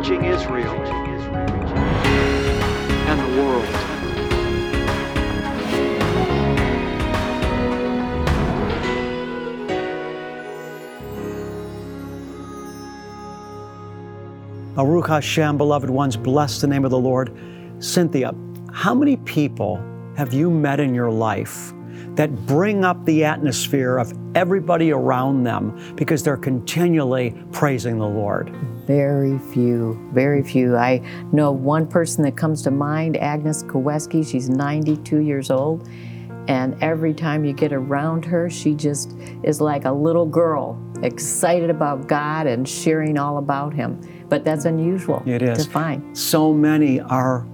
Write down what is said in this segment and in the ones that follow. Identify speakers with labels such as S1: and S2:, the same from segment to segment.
S1: reaching Israel and the world.
S2: Baruch Hashem, beloved ones, bless the name of the Lord. Cynthia, how many people have you met in your life that bring up the atmosphere of everybody around them because they're continually praising the Lord?
S3: Very few, very few. I know one person that comes to mind, Agnes Koweski. She's 92 years old. And every time you get around her, she just is like a little girl, excited about God and sharing all about Him. But that's unusual
S2: It is.
S3: to find.
S2: So many are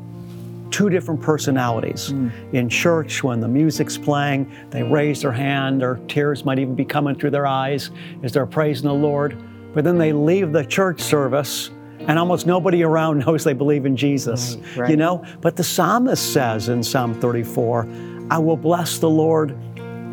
S2: two different personalities. Hmm. In church, when the music's playing, they raise their hand, or tears might even be coming through their eyes as they're praising the Lord. But then they leave the church service, and almost nobody around knows they believe in Jesus.
S3: Right, right.
S2: You know? But the psalmist says in Psalm 34, I will bless the Lord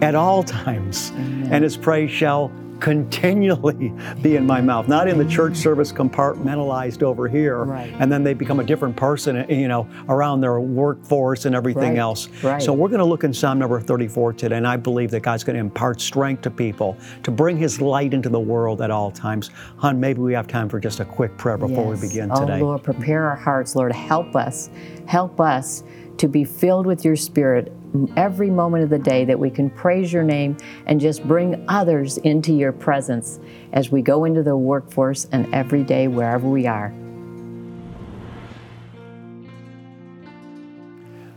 S2: at all times, and his praise shall continually be in my mouth, not in the church service compartmentalized over here,
S3: Right.
S2: and then they become a different person, you know, around their workforce and everything
S3: Right,
S2: else.
S3: right.
S2: So we're going to look in Psalm number 34 today, and I believe that God's going to impart strength to people to bring His light into the world at all times. Hun, maybe we have time for just a quick prayer before
S3: Yes.
S2: we begin
S3: oh,
S2: today.
S3: Lord, prepare our hearts, Lord. Help us. Help us to be filled with your spirit every moment of the day that we can praise your name and just bring others into your presence as we go into the workforce and every day wherever we are.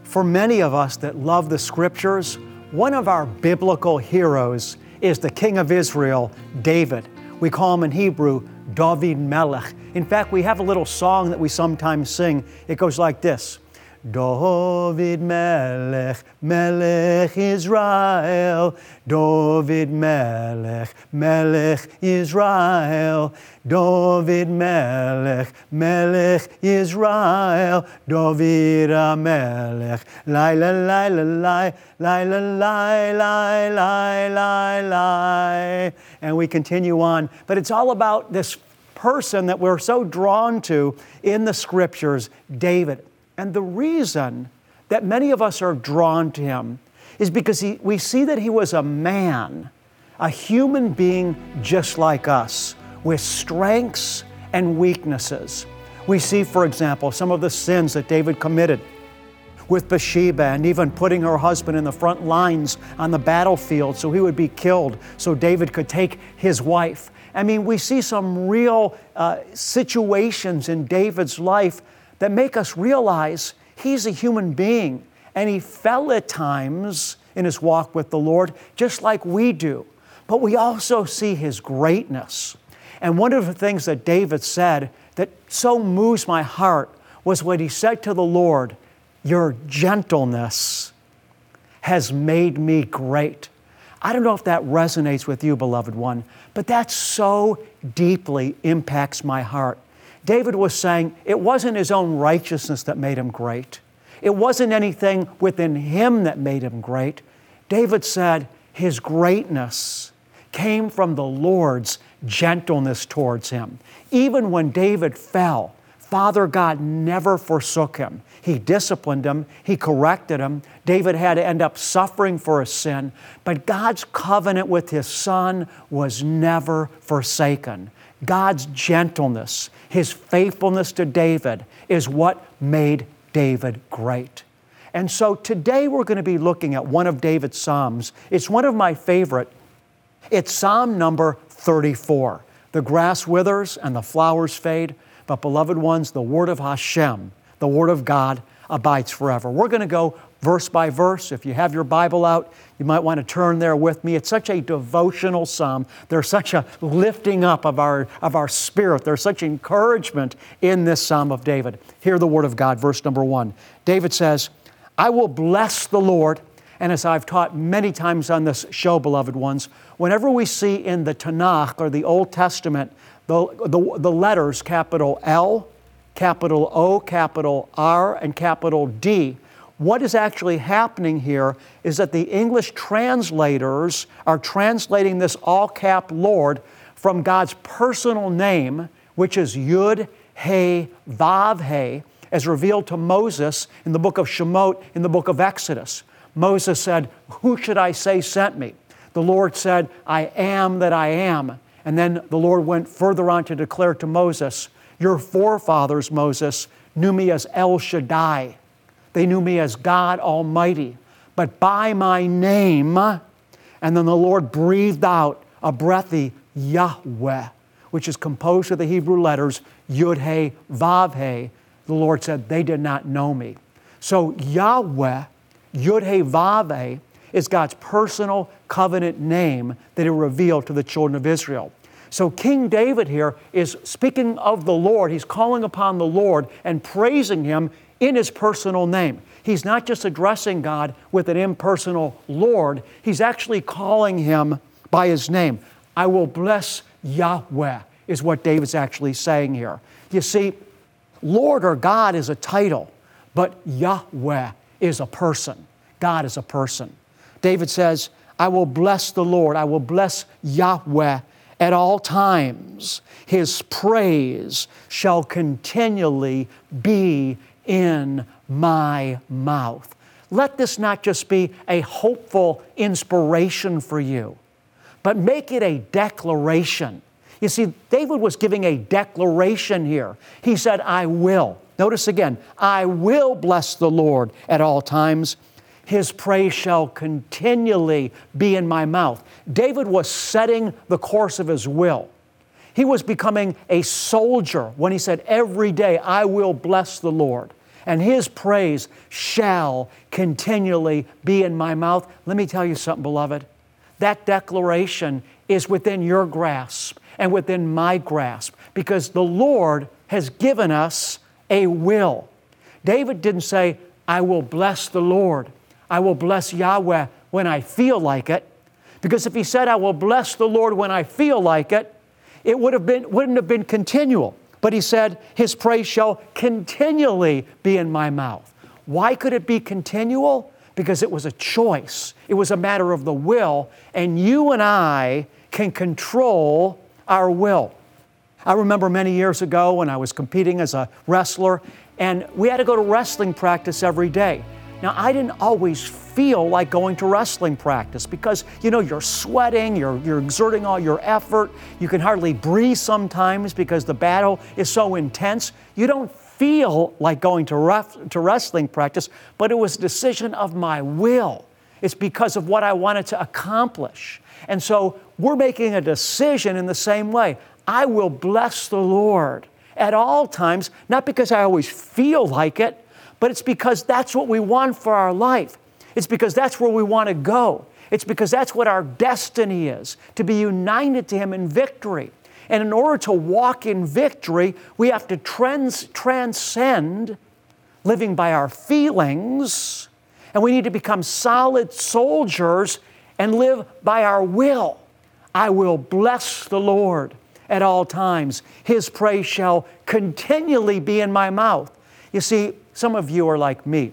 S2: For many of us that love the scriptures, one of our biblical heroes is the king of Israel, David. We call him in Hebrew David Melech. In fact, we have a little song that we sometimes sing. It goes like this David Melech, Melech Israel. David Melech, Melech Israel. David Melech, Melech Israel. David Melech. Lai la lai la lai, lai la lai lai lai lai lai. And we continue on. But it's all about this person that we're so drawn to in the scriptures, David. And the reason that many of us are drawn to him is because he, we see that he was a man, a human being just like us, with strengths and weaknesses. We see, for example, some of the sins that David committed with Bathsheba and even putting her husband in the front lines on the battlefield so he would be killed so David could take his wife. I mean, we see some real uh, situations in David's life that make us realize he's a human being and he fell at times in his walk with the Lord just like we do. But we also see his greatness. And one of the things that David said that so moves my heart was what he said to the Lord, Your gentleness has made me great. I don't know if that resonates with you, beloved one, but that so deeply impacts my heart. David was saying it wasn't his own righteousness that made him great. It wasn't anything within him that made him great. David said his greatness came from the Lord's gentleness towards him. Even when David fell, Father God never forsook him. He disciplined him, he corrected him. David had to end up suffering for his sin, but God's covenant with his son was never forsaken. God's gentleness, his faithfulness to David, is what made David great. And so today we're going to be looking at one of David's Psalms. It's one of my favorite. It's Psalm number 34. The grass withers and the flowers fade, but beloved ones, the word of Hashem, the word of God, abides forever. We're going to go verse by verse. If you have your Bible out, you might want to turn there with me. It's such a devotional psalm. There's such a lifting up of our, of our spirit. There's such encouragement in this psalm of David. Hear the word of God, verse number one. David says, I will bless the Lord. And as I've taught many times on this show, beloved ones, whenever we see in the Tanakh or the Old Testament the, the, the letters capital L, capital O, capital R, and capital D, what is actually happening here is that the English translators are translating this all cap Lord from God's personal name, which is Yud He Vav He, as revealed to Moses in the book of Shemot, in the book of Exodus. Moses said, Who should I say sent me? The Lord said, I am that I am. And then the Lord went further on to declare to Moses, Your forefathers, Moses, knew me as El Shaddai. They knew me as God Almighty. But by my name, and then the Lord breathed out a breathy Yahweh, which is composed of the Hebrew letters Yud He Vav He. The Lord said, They did not know me. So Yahweh, Yud He Vav He, is God's personal covenant name that He revealed to the children of Israel. So King David here is speaking of the Lord. He's calling upon the Lord and praising Him in His personal name. He's not just addressing God with an impersonal Lord, He's actually calling Him by His name. I will bless Yahweh, is what David's actually saying here. You see, Lord or God is a title, but Yahweh is a person. God is a person. David says, I will bless the Lord, I will bless Yahweh at all times. His praise shall continually be in my mouth. Let this not just be a hopeful inspiration for you, but make it a declaration. You see, David was giving a declaration here. He said, I will. Notice again, I will bless the Lord at all times. His praise shall continually be in my mouth. David was setting the course of his will. He was becoming a soldier when he said, Every day I will bless the Lord, and his praise shall continually be in my mouth. Let me tell you something, beloved. That declaration is within your grasp and within my grasp because the Lord has given us a will. David didn't say, I will bless the Lord. I will bless Yahweh when I feel like it. Because if he said, I will bless the Lord when I feel like it, it would have been, wouldn't have been continual. But he said, His praise shall continually be in my mouth. Why could it be continual? Because it was a choice, it was a matter of the will, and you and I can control our will. I remember many years ago when I was competing as a wrestler, and we had to go to wrestling practice every day. Now, I didn't always feel like going to wrestling practice because, you know, you're sweating, you're, you're exerting all your effort, you can hardly breathe sometimes because the battle is so intense. You don't feel like going to, ref, to wrestling practice, but it was a decision of my will. It's because of what I wanted to accomplish. And so we're making a decision in the same way. I will bless the Lord at all times, not because I always feel like it, but it's because that's what we want for our life. It's because that's where we want to go. It's because that's what our destiny is to be united to Him in victory. And in order to walk in victory, we have to trans- transcend living by our feelings, and we need to become solid soldiers and live by our will. I will bless the Lord at all times. His praise shall continually be in my mouth. You see, some of you are like me.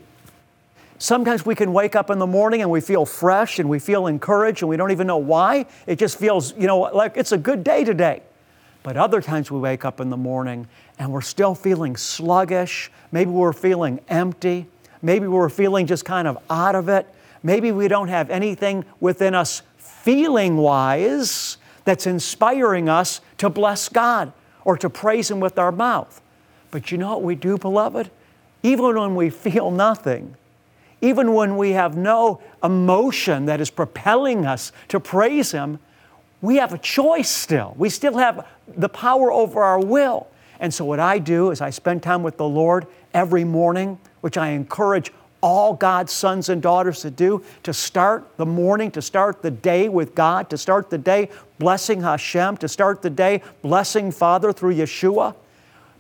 S2: Sometimes we can wake up in the morning and we feel fresh and we feel encouraged and we don't even know why. It just feels, you know, like it's a good day today. But other times we wake up in the morning and we're still feeling sluggish. Maybe we're feeling empty. Maybe we're feeling just kind of out of it. Maybe we don't have anything within us feeling wise that's inspiring us to bless God or to praise Him with our mouth. But you know what we do, beloved? Even when we feel nothing, even when we have no emotion that is propelling us to praise Him, we have a choice still. We still have the power over our will. And so, what I do is I spend time with the Lord every morning, which I encourage all God's sons and daughters to do to start the morning, to start the day with God, to start the day blessing Hashem, to start the day blessing Father through Yeshua.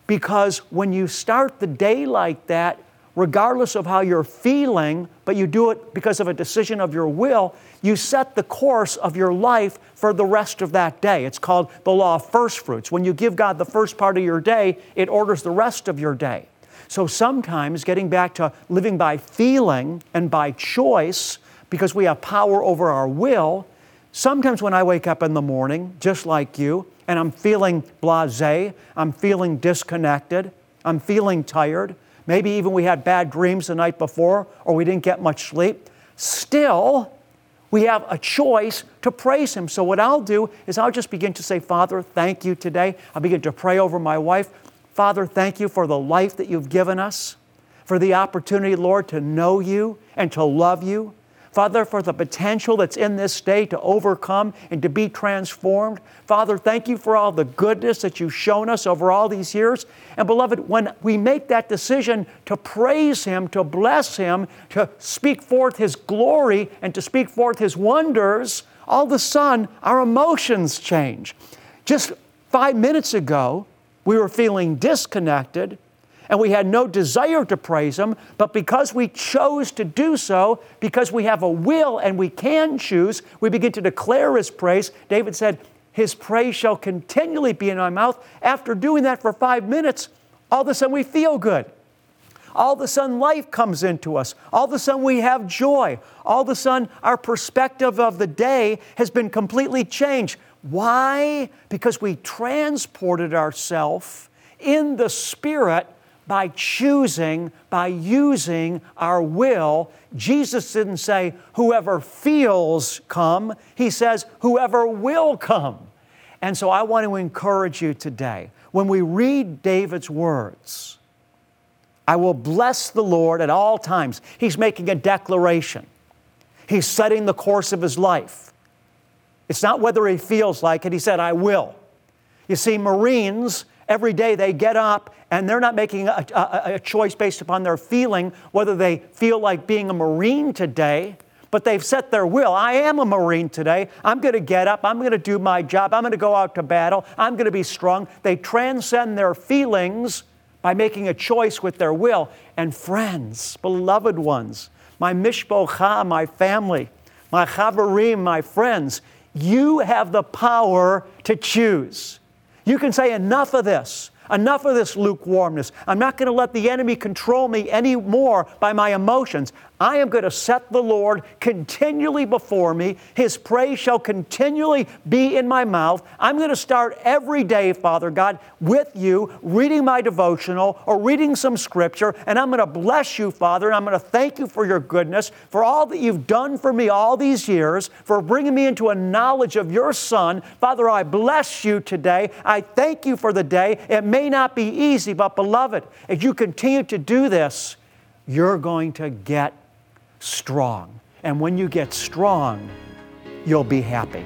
S2: Because when you start the day like that, regardless of how you're feeling, but you do it because of a decision of your will, you set the course of your life for the rest of that day. It's called the law of first fruits. When you give God the first part of your day, it orders the rest of your day. So sometimes getting back to living by feeling and by choice, because we have power over our will, Sometimes when I wake up in the morning, just like you, and I'm feeling blase, I'm feeling disconnected, I'm feeling tired, maybe even we had bad dreams the night before or we didn't get much sleep, still, we have a choice to praise Him. So, what I'll do is I'll just begin to say, Father, thank you today. I'll begin to pray over my wife. Father, thank you for the life that you've given us, for the opportunity, Lord, to know you and to love you. Father, for the potential that's in this day to overcome and to be transformed. Father, thank you for all the goodness that you've shown us over all these years. And beloved, when we make that decision to praise Him, to bless Him, to speak forth His glory, and to speak forth His wonders, all of a sudden our emotions change. Just five minutes ago, we were feeling disconnected and we had no desire to praise Him, but because we chose to do so, because we have a will and we can choose, we begin to declare His praise. David said, His praise shall continually be in my mouth. After doing that for five minutes, all of a sudden we feel good. All of a sudden, life comes into us. All of a sudden, we have joy. All of a sudden, our perspective of the day has been completely changed. Why? Because we transported ourselves in the Spirit by choosing, by using our will. Jesus didn't say, whoever feels come. He says, whoever will come. And so I want to encourage you today. When we read David's words, I will bless the Lord at all times. He's making a declaration. He's setting the course of his life. It's not whether he feels like it. He said, I will. You see, Marines Every day they get up and they're not making a, a, a, choice based upon their feeling, whether they feel like being a Marine today, but they've set their will. I am a Marine today. I'm going to get up. I'm going to do my job. I'm going to go out to battle. I'm going to be strong. They transcend their feelings by making a choice with their will. And friends, beloved ones, my mishpocha, my family, my chavarim, my friends, you have the power to choose. You can say, enough of this. Enough of this lukewarmness. I'm not going to let the enemy control me anymore by my emotions. I am going to set the Lord continually before me. His praise shall continually be in my mouth. I'm going to start every day, Father God, with you, reading my devotional or reading some scripture, and I'm going to bless you, Father, and I'm going to thank you for your goodness, for all that you've done for me all these years, for bringing me into a knowledge of your Son. Father, I bless you today. I thank you for the day. It may not be easy, but beloved, as you continue to do this, you're going to get strong. And when you get strong, you'll be happy.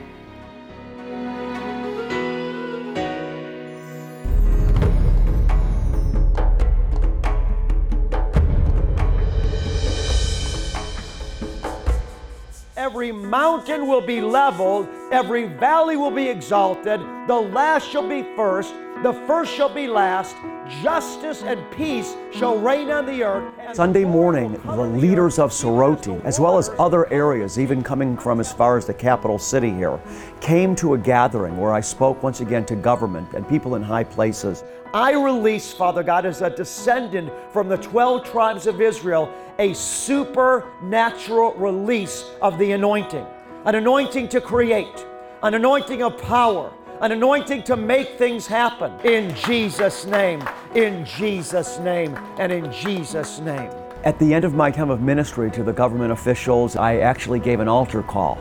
S2: Every mountain will be leveled, every valley will be exalted, the last shall be first, the first shall be last, justice and peace shall reign on the earth.
S1: Sunday morning, the leaders of Soroti, as well as other areas, even coming from as far as the capital city here, came to a gathering where I spoke once again to government and people in high places.
S2: I release, Father God, as a descendant from the 12 tribes of Israel, a supernatural release of the anointing, an anointing to create, an anointing of power an anointing to make things happen. In Jesus' name, in Jesus' name, and in Jesus' name.
S1: At the end of my time of ministry to the government officials, I actually gave an altar call.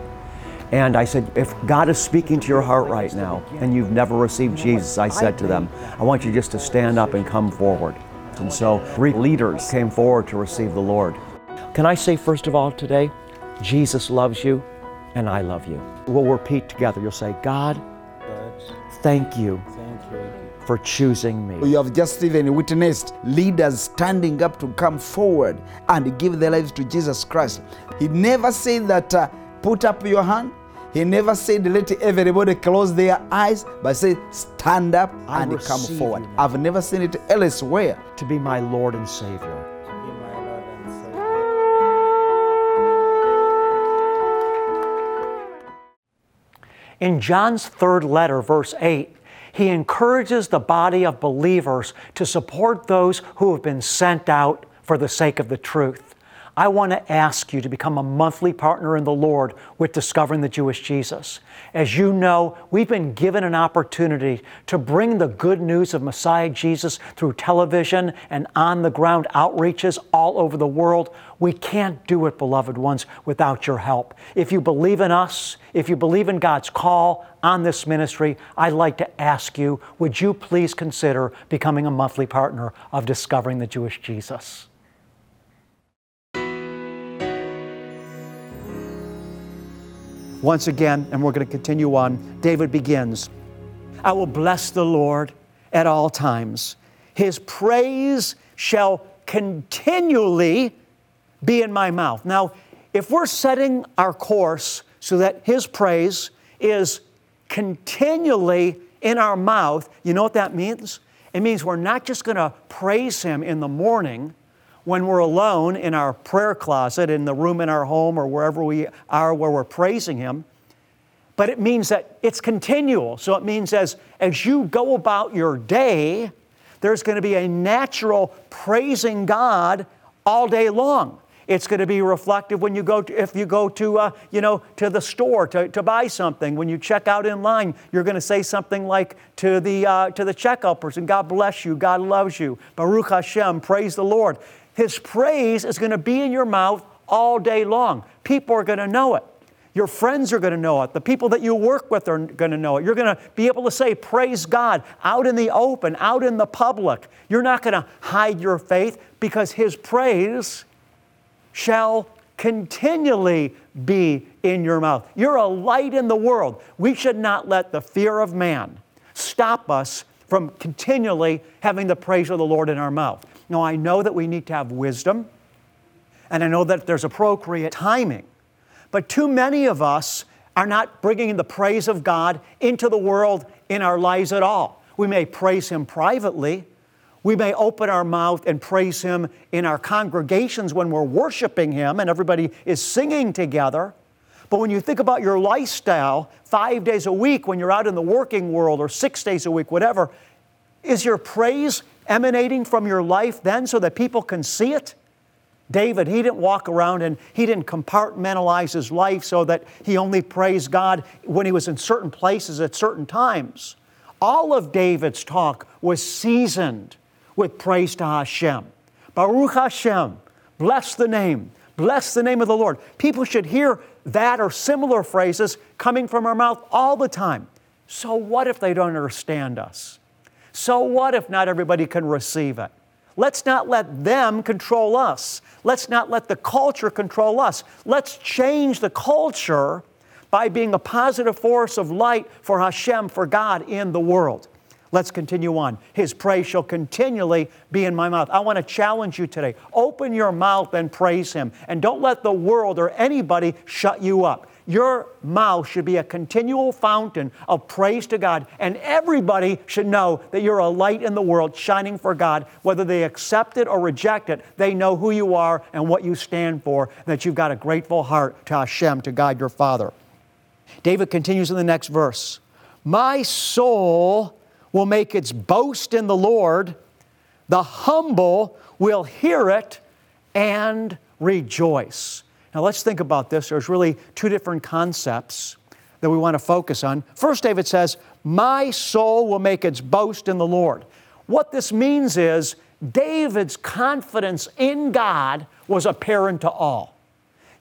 S1: And I said, if God is speaking to your heart right now and you've never received Jesus, I said to them, I want you just to stand up and come forward. And so three leaders came forward to receive the Lord.
S2: Can I say, first of all, today, Jesus loves you and I love you. We'll repeat together. You'll say, God, Thank you. For choosing me.
S4: You have just even witnessed leaders standing up to come forward and give their lives to Jesus Christ. He never said that uh, put up your hand. He never said let everybody close their eyes, but said stand up and come forward. I've never seen it elsewhere.
S2: To be my Lord and Savior. In John's third letter, verse 8, he encourages the body of believers to support those who have been sent out for the sake of the truth. I want to ask you to become a monthly partner in the Lord with Discovering the Jewish Jesus. As you know, we've been given an opportunity to bring the good news of Messiah Jesus through television and on the ground outreaches all over the world. We can't do it, beloved ones, without your help. If you believe in us, if you believe in God's call on this ministry, I'd like to ask you would you please consider becoming a monthly partner of Discovering the Jewish Jesus? Once again, and we're going to continue on, David begins I will bless the Lord at all times. His praise shall continually be in my mouth. Now, if we're setting our course so that His praise is continually in our mouth, you know what that means? It means we're not just going to praise Him in the morning when we're alone in our prayer closet, in the room in our home, or wherever we are where we're praising Him. But it means that it's continual. So it means as, as you go about your day, there's going to be a natural praising God all day long. It's going to be reflective when you go to, if you go to, uh, you know, to the store to, to buy something. When you check out in line, you're going to say something like to the, uh, to the checkout person, God bless you, God loves you, Baruch Hashem, praise the Lord. His praise is going to be in your mouth all day long. People are going to know it. Your friends are going to know it. The people that you work with are going to know it. You're going to be able to say, Praise God, out in the open, out in the public. You're not going to hide your faith because His praise shall continually be in your mouth. You're a light in the world. We should not let the fear of man stop us from continually having the praise of the Lord in our mouth. Now, I know that we need to have wisdom, and I know that there's appropriate timing, but too many of us are not bringing the praise of God into the world in our lives at all. We may praise Him privately. We may open our mouth and praise Him in our congregations when we're worshiping Him and everybody is singing together. But when you think about your lifestyle, five days a week when you're out in the working world or six days a week, whatever, is your praise emanating from your life then so that people can see it? David, he didn't walk around and he didn't compartmentalize his life so that he only praised God when he was in certain places at certain times. All of David's talk was seasoned with praise to Hashem. Baruch Hashem, bless the name, bless the name of the Lord. People should hear that or similar phrases coming from our mouth all the time. So, what if they don't understand us? So what if not everybody can receive it? Let's not let them control us. Let's not let the culture control us. Let's change the culture by being a positive force of light for Hashem, for God in the world. Let's continue on. His praise shall continually be in my mouth. I want to challenge you today. Open your mouth and praise Him. And don't let the world or anybody shut you up. Your mouth should be a continual fountain of praise to God, and everybody should know that you're a light in the world shining for God. Whether they accept it or reject it, they know who you are and what you stand for, and that you've got a grateful heart to Hashem, to God your Father. David continues in the next verse My soul will make its boast in the Lord, the humble will hear it and rejoice. Now let's think about this. There's really two different concepts that we want to focus on. First, David says, My soul will make its boast in the Lord. What this means is David's confidence in God was apparent to all.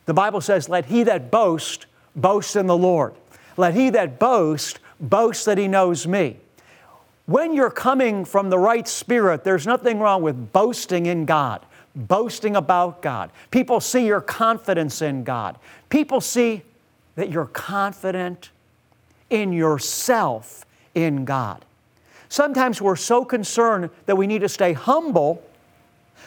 S2: The Bible says, Let he that boast boast in the Lord. Let he that boast boast that he knows me. When you're coming from the right spirit, there's nothing wrong with boasting in God boasting about God. People see your confidence in God. People see that you're confident in yourself in God. Sometimes we're so concerned that we need to stay humble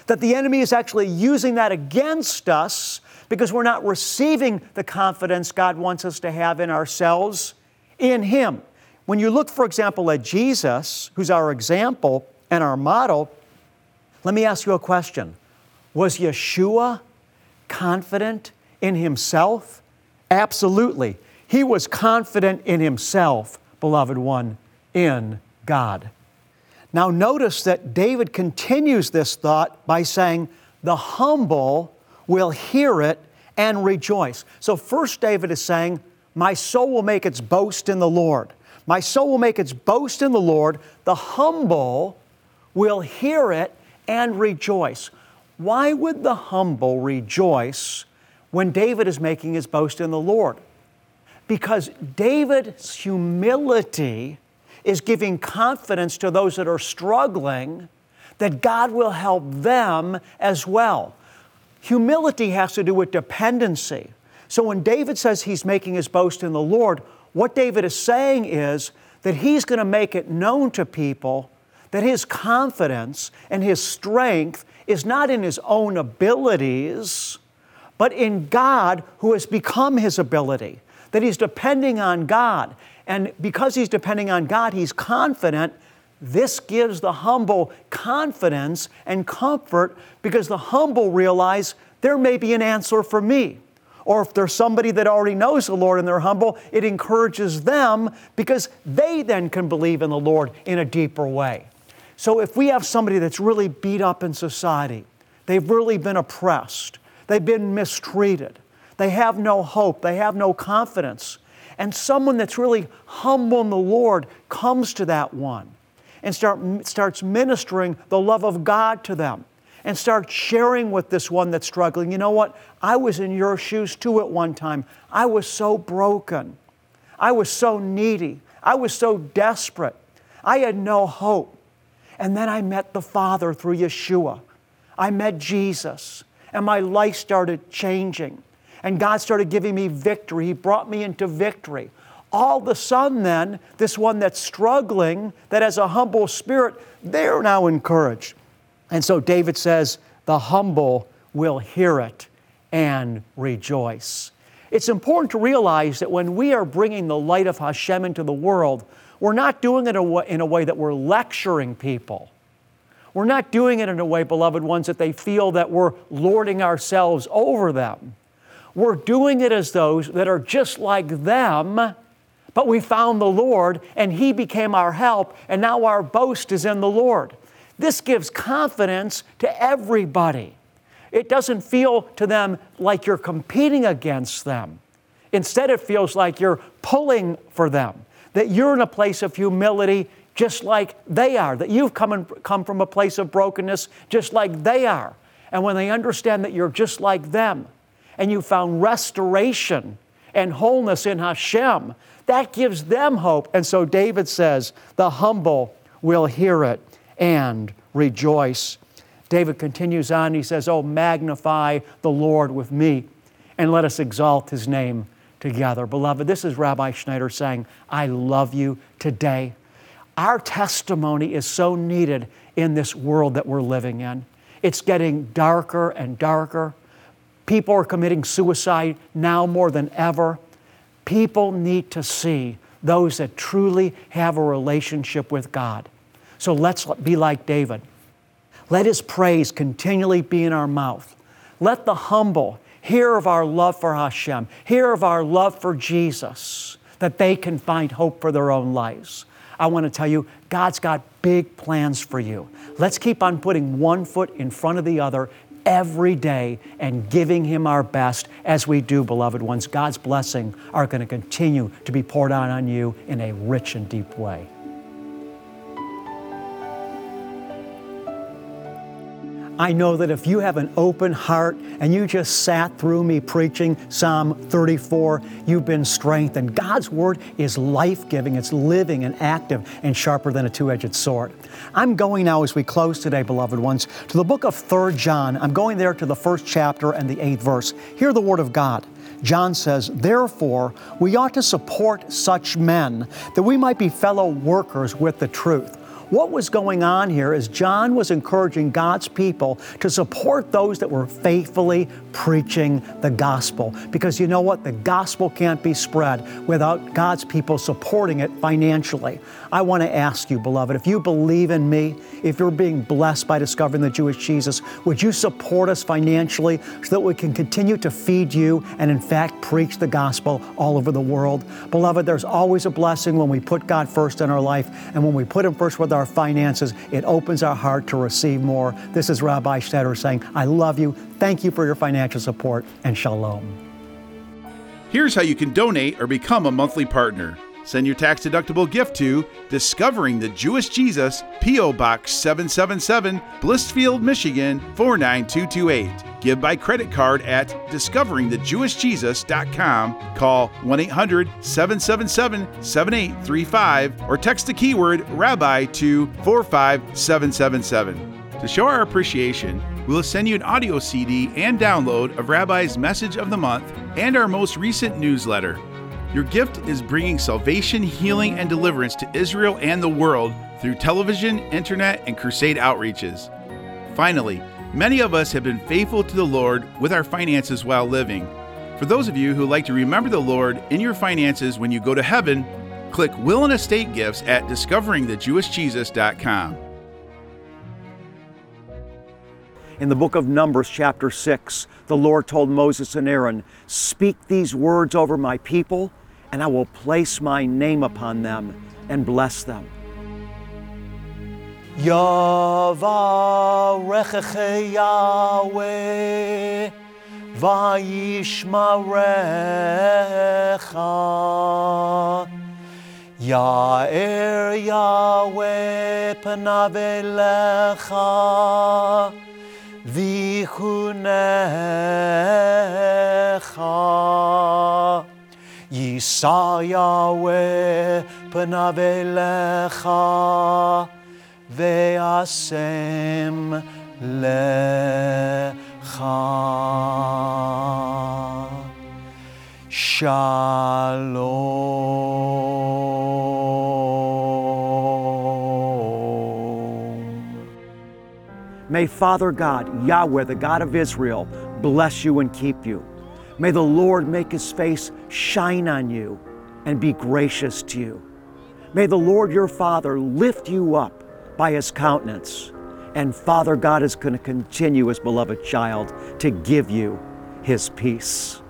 S2: that the enemy is actually using that against us because we're not receiving the confidence God wants us to have in ourselves in Him. When you look, for example, at Jesus, who's our example and our model, let me ask you a question. Was Yeshua confident in himself? Absolutely. He was confident in himself, beloved one, in God. Now, notice that David continues this thought by saying, The humble will hear it and rejoice. So, first, David is saying, My soul will make its boast in the Lord. My soul will make its boast in the Lord. The humble will hear it and rejoice. Why would the humble rejoice when David is making his boast in the Lord? Because David's humility is giving confidence to those that are struggling that God will help them as well. Humility has to do with dependency. So when David says he's making his boast in the Lord, what David is saying is that he's going to make it known to people that his confidence and his strength is not in his own abilities, but in God who has become his ability. That he's depending on God. And because he's depending on God, he's confident. This gives the humble confidence and comfort because the humble realize there may be an answer for me. Or if there's somebody that already knows the Lord and they're humble, it encourages them because they then can believe in the Lord in a deeper way. So if we have somebody that's really beat up in society, they've really been oppressed, they've been mistreated, they have no hope, they have no confidence, and someone that's really humble in the Lord comes to that one and start, starts ministering the love of God to them and start sharing with this one that's struggling. You know what? I was in your shoes too at one time. I was so broken. I was so needy. I was so desperate. I had no hope. And then I met the Father through Yeshua. I met Jesus, and my life started changing. And God started giving me victory. He brought me into victory. All of a sudden, then, this one that's struggling, that has a humble spirit, they're now encouraged. And so David says, The humble will hear it and rejoice. It's important to realize that when we are bringing the light of Hashem into the world, we're not doing it in a way that we're lecturing people. We're not doing it in a way, beloved ones, that they feel that we're lording ourselves over them. We're doing it as those that are just like them, but we found the Lord and He became our help, and now our boast is in the Lord. This gives confidence to everybody. It doesn't feel to them like you're competing against them. Instead, it feels like you're pulling for them that you're in a place of humility just like they are, that you've come, and, come from a place of brokenness just like they are. And when they understand that you're just like them and you found restoration and wholeness in Hashem, that gives them hope. And so David says, The humble will hear it and rejoice. David continues on, he says, Oh, magnify the Lord with me and let us exalt his name together. Beloved, this is Rabbi Schneider saying, I love you today. Our testimony is so needed in this world that we're living in. It's getting darker and darker. People are committing suicide now more than ever. People need to see those that truly have a relationship with God. So let's be like David. Let his praise continually be in our mouth. Let the humble hear of our love for Hashem, hear of our love for Jesus, that they can find hope for their own lives. I want to tell you, God's got big plans for you. Let's keep on putting one foot in front of the other every day and giving Him our best as we do, beloved ones. God's blessing are going to continue to be poured out on you in a rich and deep way. I know that if you have an open heart and you just sat through me preaching Psalm 34, you've been strengthened. God's Word is life giving, it's living and active and sharper than a two edged sword. I'm going now, as we close today, beloved ones, to the book of 3 John. I'm going there to the first chapter and the eighth verse. Hear the Word of God. John says, Therefore, we ought to support such men that we might be fellow workers with the truth. What was going on here is John was encouraging God's people to support those that were faithfully preaching the gospel. Because you know what? The gospel can't be spread without God's people supporting it financially. I want to ask you, beloved, if you believe in me, if you're being blessed by discovering the Jewish Jesus, would you support us financially so that we can continue to feed you and, in fact, preach the gospel all over the world? Beloved, there's always a blessing when we put God first in our life and when we put Him first with our our finances, it opens our heart to receive more. This is Rabbi Schneider saying, I love you. Thank you for your financial support, and shalom.
S5: Here's how you can donate or become a monthly partner. Send your tax deductible gift to Discovering the Jewish Jesus, P.O. Box 777, Blissfield, Michigan 49228. Give by credit card at discoveringthejewishjesus.com. Call 1 800 777 7835 or text the keyword Rabbi to 45777. To show our appreciation, we will send you an audio CD and download of Rabbi's Message of the Month and our most recent newsletter. Your gift is bringing salvation, healing, and deliverance to Israel and the world through television, internet, and crusade outreaches. Finally, many of us have been faithful to the Lord with our finances while living. For those of you who like to remember the Lord in your finances when you go to heaven, click Will and Estate Gifts at discoveringthejewishjesus.com.
S1: In the book of Numbers, chapter 6, the Lord told Moses and Aaron, Speak these words over my people, and I will place my name upon them and bless them.
S2: Yahweh Ya'er Yahweh panav elecha Vichunecha Yisa Yahweh panav elecha Ve'asem lecha
S1: May Father God, Yahweh, the God of Israel, bless you and keep you. May the Lord make his face shine on you and be gracious to you. May the Lord your Father lift you up by his countenance. And Father God is going to continue, his beloved child, to give you his peace.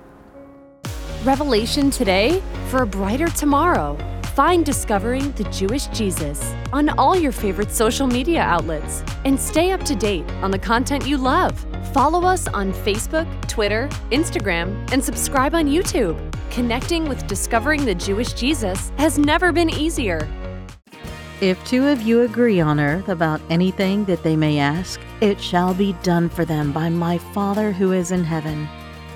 S6: Revelation today for a brighter tomorrow. Find Discovering the Jewish Jesus on all your favorite social media outlets and stay up to date on the content you love. Follow us on Facebook, Twitter, Instagram, and subscribe on YouTube. Connecting with Discovering the Jewish Jesus has never been easier.
S7: If two of you agree on earth about anything that they may ask, it shall be done for them by my Father who is in heaven.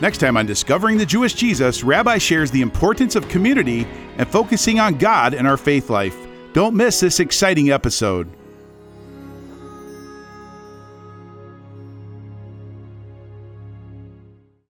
S5: Next time on Discovering the Jewish Jesus, Rabbi shares the importance of community and focusing on God in our faith life. Don't miss this exciting episode.